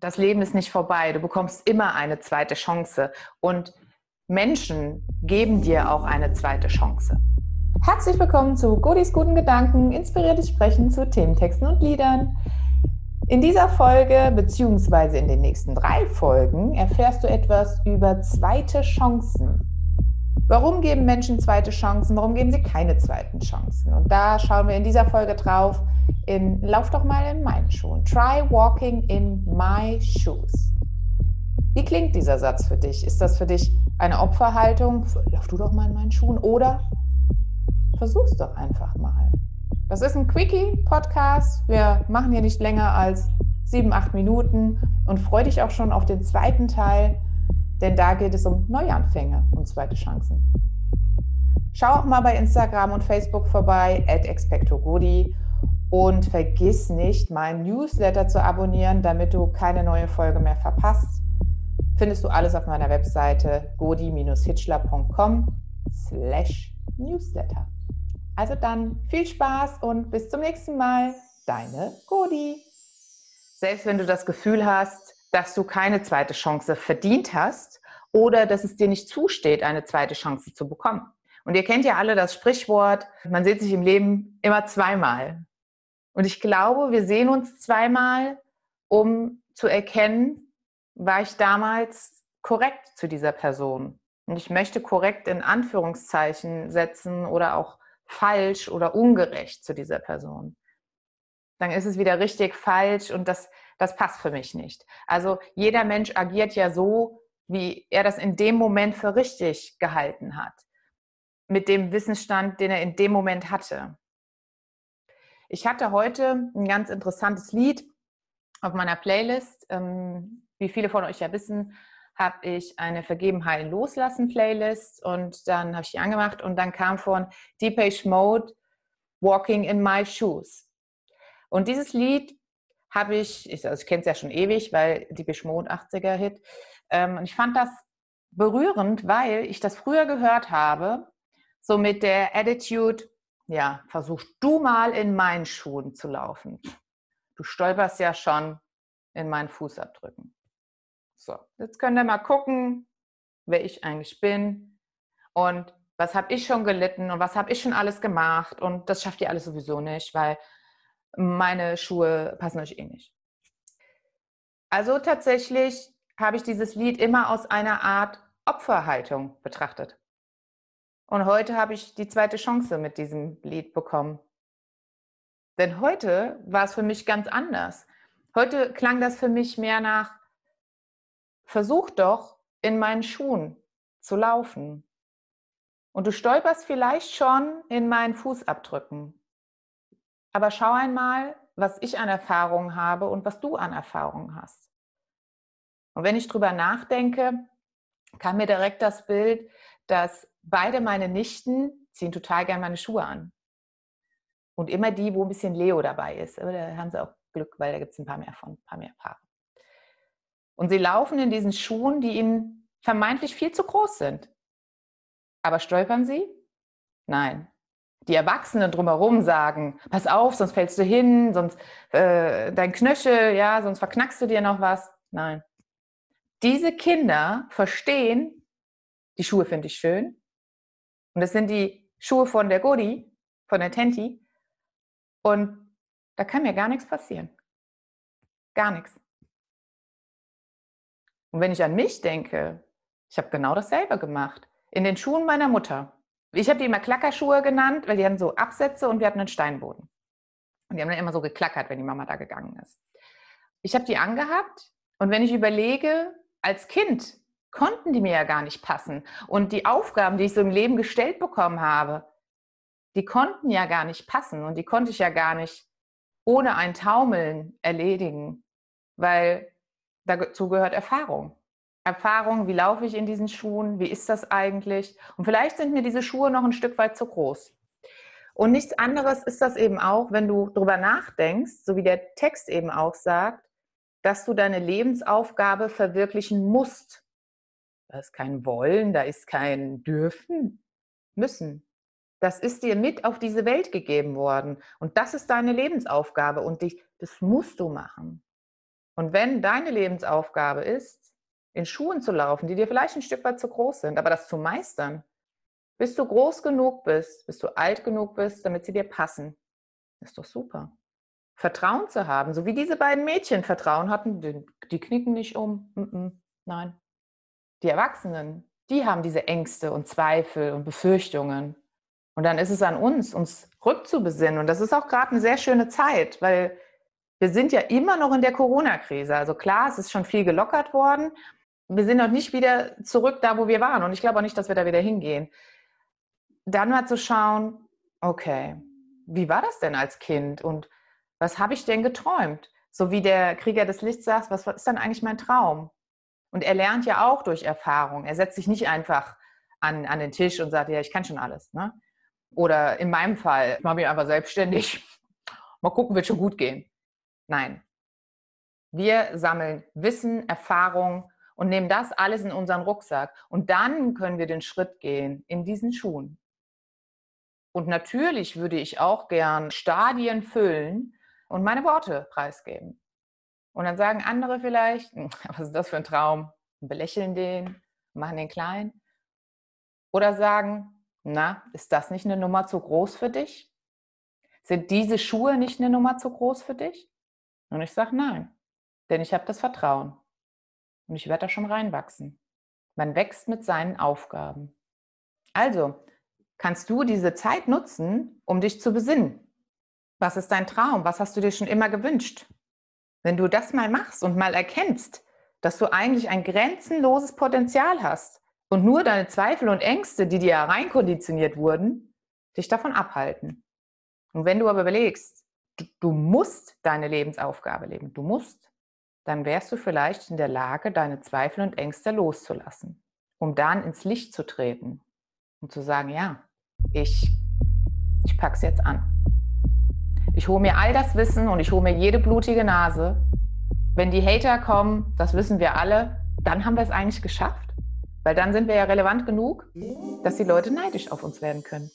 das Leben ist nicht vorbei. Du bekommst immer eine zweite Chance. Und Menschen geben dir auch eine zweite Chance. Herzlich willkommen zu Godis guten Gedanken, inspiriertes Sprechen zu Thementexten und Liedern. In dieser Folge beziehungsweise in den nächsten drei Folgen erfährst du etwas über zweite Chancen. Warum geben Menschen zweite Chancen? Warum geben sie keine zweiten Chancen? Und da schauen wir in dieser Folge drauf, in Lauf doch mal in meinen Schuhen. Try walking in my shoes. Wie klingt dieser Satz für dich? Ist das für dich eine Opferhaltung? Lauf du doch mal in meinen Schuhen oder versuch's doch einfach mal. Das ist ein Quickie-Podcast. Wir machen hier nicht länger als sieben, acht Minuten und freue dich auch schon auf den zweiten Teil, denn da geht es um Neuanfänge und zweite Chancen. Schau auch mal bei Instagram und Facebook vorbei, at expectogodi und vergiss nicht, meinen Newsletter zu abonnieren, damit du keine neue Folge mehr verpasst. Findest du alles auf meiner Webseite godi-hitchler.com slash newsletter. Also dann viel Spaß und bis zum nächsten Mal. Deine Godi. Selbst wenn du das Gefühl hast, dass du keine zweite Chance verdient hast oder dass es dir nicht zusteht, eine zweite Chance zu bekommen. Und ihr kennt ja alle das Sprichwort, man sieht sich im Leben immer zweimal. Und ich glaube, wir sehen uns zweimal, um zu erkennen, war ich damals korrekt zu dieser Person. Und ich möchte korrekt in Anführungszeichen setzen oder auch falsch oder ungerecht zu dieser Person. Dann ist es wieder richtig falsch und das, das passt für mich nicht. Also jeder Mensch agiert ja so, wie er das in dem Moment für richtig gehalten hat. Mit dem Wissensstand, den er in dem Moment hatte. Ich hatte heute ein ganz interessantes Lied auf meiner Playlist. Ähm, wie viele von euch ja wissen, habe ich eine Vergeben, Heilen, Loslassen Playlist und dann habe ich die angemacht und dann kam von Deepesh Mode Walking in My Shoes. Und dieses Lied habe ich, ich, also ich kenne es ja schon ewig, weil Deepesh Mode 80er Hit. Ähm, und ich fand das berührend, weil ich das früher gehört habe, so mit der Attitude, ja, versuch du mal in meinen Schuhen zu laufen. Du stolperst ja schon in meinen Fußabdrücken. So, jetzt könnt ihr mal gucken, wer ich eigentlich bin und was habe ich schon gelitten und was habe ich schon alles gemacht und das schafft ihr alles sowieso nicht, weil meine Schuhe passen euch eh nicht. Also tatsächlich habe ich dieses Lied immer aus einer Art Opferhaltung betrachtet. Und heute habe ich die zweite Chance mit diesem Lied bekommen. Denn heute war es für mich ganz anders. Heute klang das für mich mehr nach, versuch doch in meinen Schuhen zu laufen. Und du stolperst vielleicht schon in meinen Fußabdrücken. Aber schau einmal, was ich an Erfahrungen habe und was du an Erfahrungen hast. Und wenn ich drüber nachdenke, kam mir direkt das Bild, dass beide meine Nichten ziehen total gern meine Schuhe an. Und immer die, wo ein bisschen Leo dabei ist. Aber da haben sie auch Glück, weil da gibt es ein paar mehr von, ein paar mehr Paare. Und sie laufen in diesen Schuhen, die ihnen vermeintlich viel zu groß sind. Aber stolpern sie? Nein. Die Erwachsenen drumherum sagen, pass auf, sonst fällst du hin, sonst äh, dein Knöchel, ja, sonst verknackst du dir noch was. Nein. Diese Kinder verstehen, die Schuhe finde ich schön, und das sind die Schuhe von der Godi, von der Tenti. Und da kann mir gar nichts passieren. Gar nichts. Und wenn ich an mich denke, ich habe genau dasselbe gemacht. In den Schuhen meiner Mutter. Ich habe die immer Klackerschuhe genannt, weil die hatten so Absätze und wir hatten einen Steinboden. Und die haben dann immer so geklackert, wenn die Mama da gegangen ist. Ich habe die angehabt und wenn ich überlege, als Kind, konnten die mir ja gar nicht passen. Und die Aufgaben, die ich so im Leben gestellt bekommen habe, die konnten ja gar nicht passen und die konnte ich ja gar nicht ohne ein Taumeln erledigen, weil dazu gehört Erfahrung. Erfahrung, wie laufe ich in diesen Schuhen, wie ist das eigentlich? Und vielleicht sind mir diese Schuhe noch ein Stück weit zu groß. Und nichts anderes ist das eben auch, wenn du darüber nachdenkst, so wie der Text eben auch sagt, dass du deine Lebensaufgabe verwirklichen musst. Da ist kein Wollen, da ist kein Dürfen, müssen. Das ist dir mit auf diese Welt gegeben worden. Und das ist deine Lebensaufgabe. Und dich, das musst du machen. Und wenn deine Lebensaufgabe ist, in Schuhen zu laufen, die dir vielleicht ein Stück weit zu groß sind, aber das zu meistern, bis du groß genug bist, bis du alt genug bist, damit sie dir passen, ist doch super. Vertrauen zu haben, so wie diese beiden Mädchen Vertrauen hatten, die, die knicken nicht um. Mm -mm, nein. Die Erwachsenen, die haben diese Ängste und Zweifel und Befürchtungen. Und dann ist es an uns, uns rückzubesinnen. Und das ist auch gerade eine sehr schöne Zeit, weil wir sind ja immer noch in der Corona-Krise. Also klar, es ist schon viel gelockert worden. Wir sind noch nicht wieder zurück da, wo wir waren. Und ich glaube auch nicht, dass wir da wieder hingehen. Dann mal zu schauen, okay, wie war das denn als Kind? Und was habe ich denn geträumt? So wie der Krieger des Lichts sagt, was ist dann eigentlich mein Traum? Und er lernt ja auch durch Erfahrung. Er setzt sich nicht einfach an, an den Tisch und sagt, ja, ich kann schon alles. Ne? Oder in meinem Fall, ich mache mich einfach selbstständig. Mal gucken, wird schon gut gehen. Nein. Wir sammeln Wissen, Erfahrung und nehmen das alles in unseren Rucksack. Und dann können wir den Schritt gehen in diesen Schuhen. Und natürlich würde ich auch gern Stadien füllen, und meine Worte preisgeben. Und dann sagen andere vielleicht, hm, was ist das für ein Traum? Belächeln den, machen den klein. Oder sagen, na, ist das nicht eine Nummer zu groß für dich? Sind diese Schuhe nicht eine Nummer zu groß für dich? Und ich sage nein, denn ich habe das Vertrauen. Und ich werde da schon reinwachsen. Man wächst mit seinen Aufgaben. Also kannst du diese Zeit nutzen, um dich zu besinnen. Was ist dein Traum? Was hast du dir schon immer gewünscht? Wenn du das mal machst und mal erkennst, dass du eigentlich ein grenzenloses Potenzial hast und nur deine Zweifel und Ängste, die dir reinkonditioniert wurden, dich davon abhalten. Und wenn du aber überlegst, du, du musst deine Lebensaufgabe leben, du musst, dann wärst du vielleicht in der Lage, deine Zweifel und Ängste loszulassen, um dann ins Licht zu treten und zu sagen, ja, ich, ich pack's jetzt an. Ich hole mir all das Wissen und ich hole mir jede blutige Nase. Wenn die Hater kommen, das wissen wir alle, dann haben wir es eigentlich geschafft. Weil dann sind wir ja relevant genug, dass die Leute neidisch auf uns werden können.